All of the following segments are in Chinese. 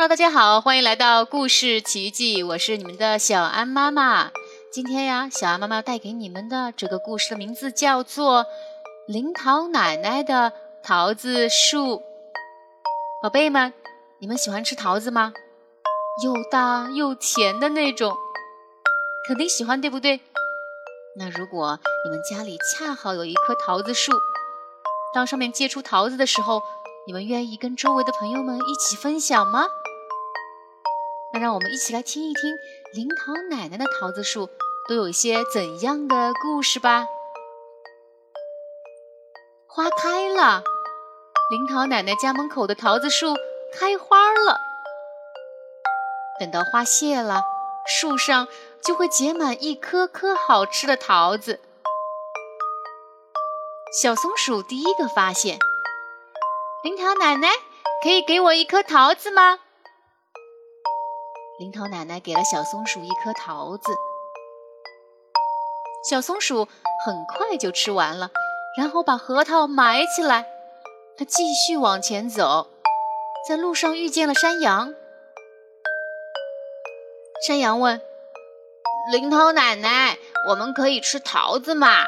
Hello，大家好，欢迎来到故事奇迹，我是你们的小安妈妈。今天呀，小安妈妈带给你们的这个故事的名字叫做《樱桃奶奶的桃子树》。宝贝们，你们喜欢吃桃子吗？又大又甜的那种，肯定喜欢，对不对？那如果你们家里恰好有一棵桃子树，当上面结出桃子的时候，你们愿意跟周围的朋友们一起分享吗？那让我们一起来听一听樱桃奶奶的桃子树都有一些怎样的故事吧。花开了，樱桃奶奶家门口的桃子树开花了。等到花谢了，树上就会结满一颗颗好吃的桃子。小松鼠第一个发现，樱桃奶奶可以给我一颗桃子吗？樱桃奶奶给了小松鼠一颗桃子，小松鼠很快就吃完了，然后把核桃埋起来。它继续往前走，在路上遇见了山羊。山羊问：“樱桃奶奶，我们可以吃桃子吗？”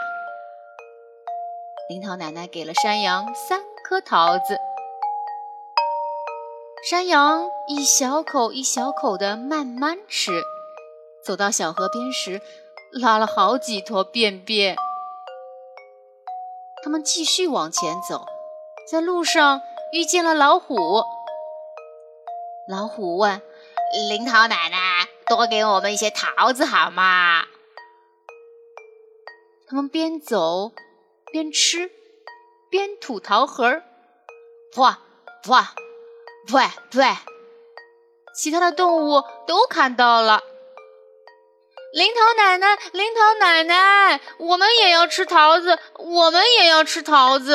樱桃奶奶给了山羊三颗桃子。山羊一小口一小口地慢慢吃，走到小河边时，拉了好几坨便便。他们继续往前走，在路上遇见了老虎。老虎问：“樱桃奶奶，多给我们一些桃子好吗？”他们边走边吃，边吐桃核儿，哇哇！对对，其他的动物都看到了。灵桃奶奶，灵桃奶奶，我们也要吃桃子，我们也要吃桃子。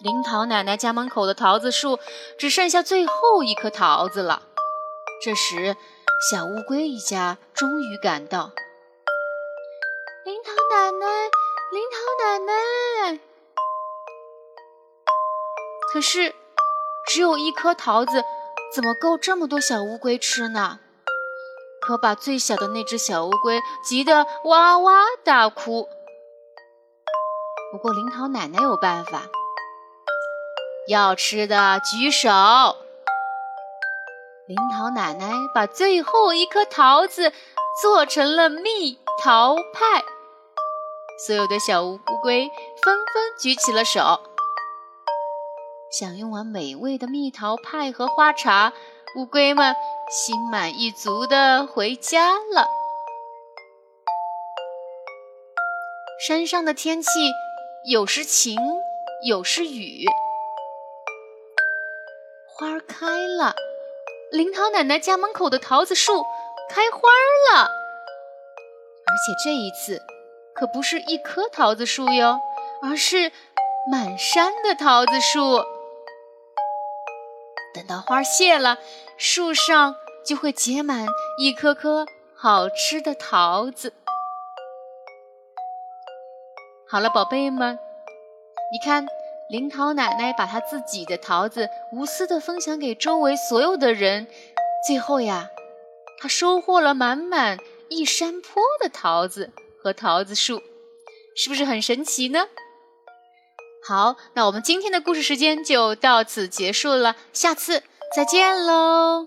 灵桃奶奶家门口的桃子树只剩下最后一颗桃子了。这时，小乌龟一家终于赶到。灵桃奶奶，灵桃奶奶。可是，只有一颗桃子，怎么够这么多小乌龟吃呢？可把最小的那只小乌龟急得哇哇大哭。不过樱桃奶奶有办法，要吃的举手。樱桃奶奶把最后一颗桃子做成了蜜桃派，所有的小乌龟纷纷举起了手。享用完美味的蜜桃派和花茶，乌龟们心满意足地回家了。山上的天气有时晴，有时雨。花儿开了，樱桃奶奶家门口的桃子树开花了，而且这一次可不是一棵桃子树哟，而是满山的桃子树。等到花谢了，树上就会结满一颗颗好吃的桃子。好了，宝贝们，你看，灵桃奶奶把她自己的桃子无私的分享给周围所有的人，最后呀，她收获了满满一山坡的桃子和桃子树，是不是很神奇呢？好，那我们今天的故事时间就到此结束了，下次再见喽。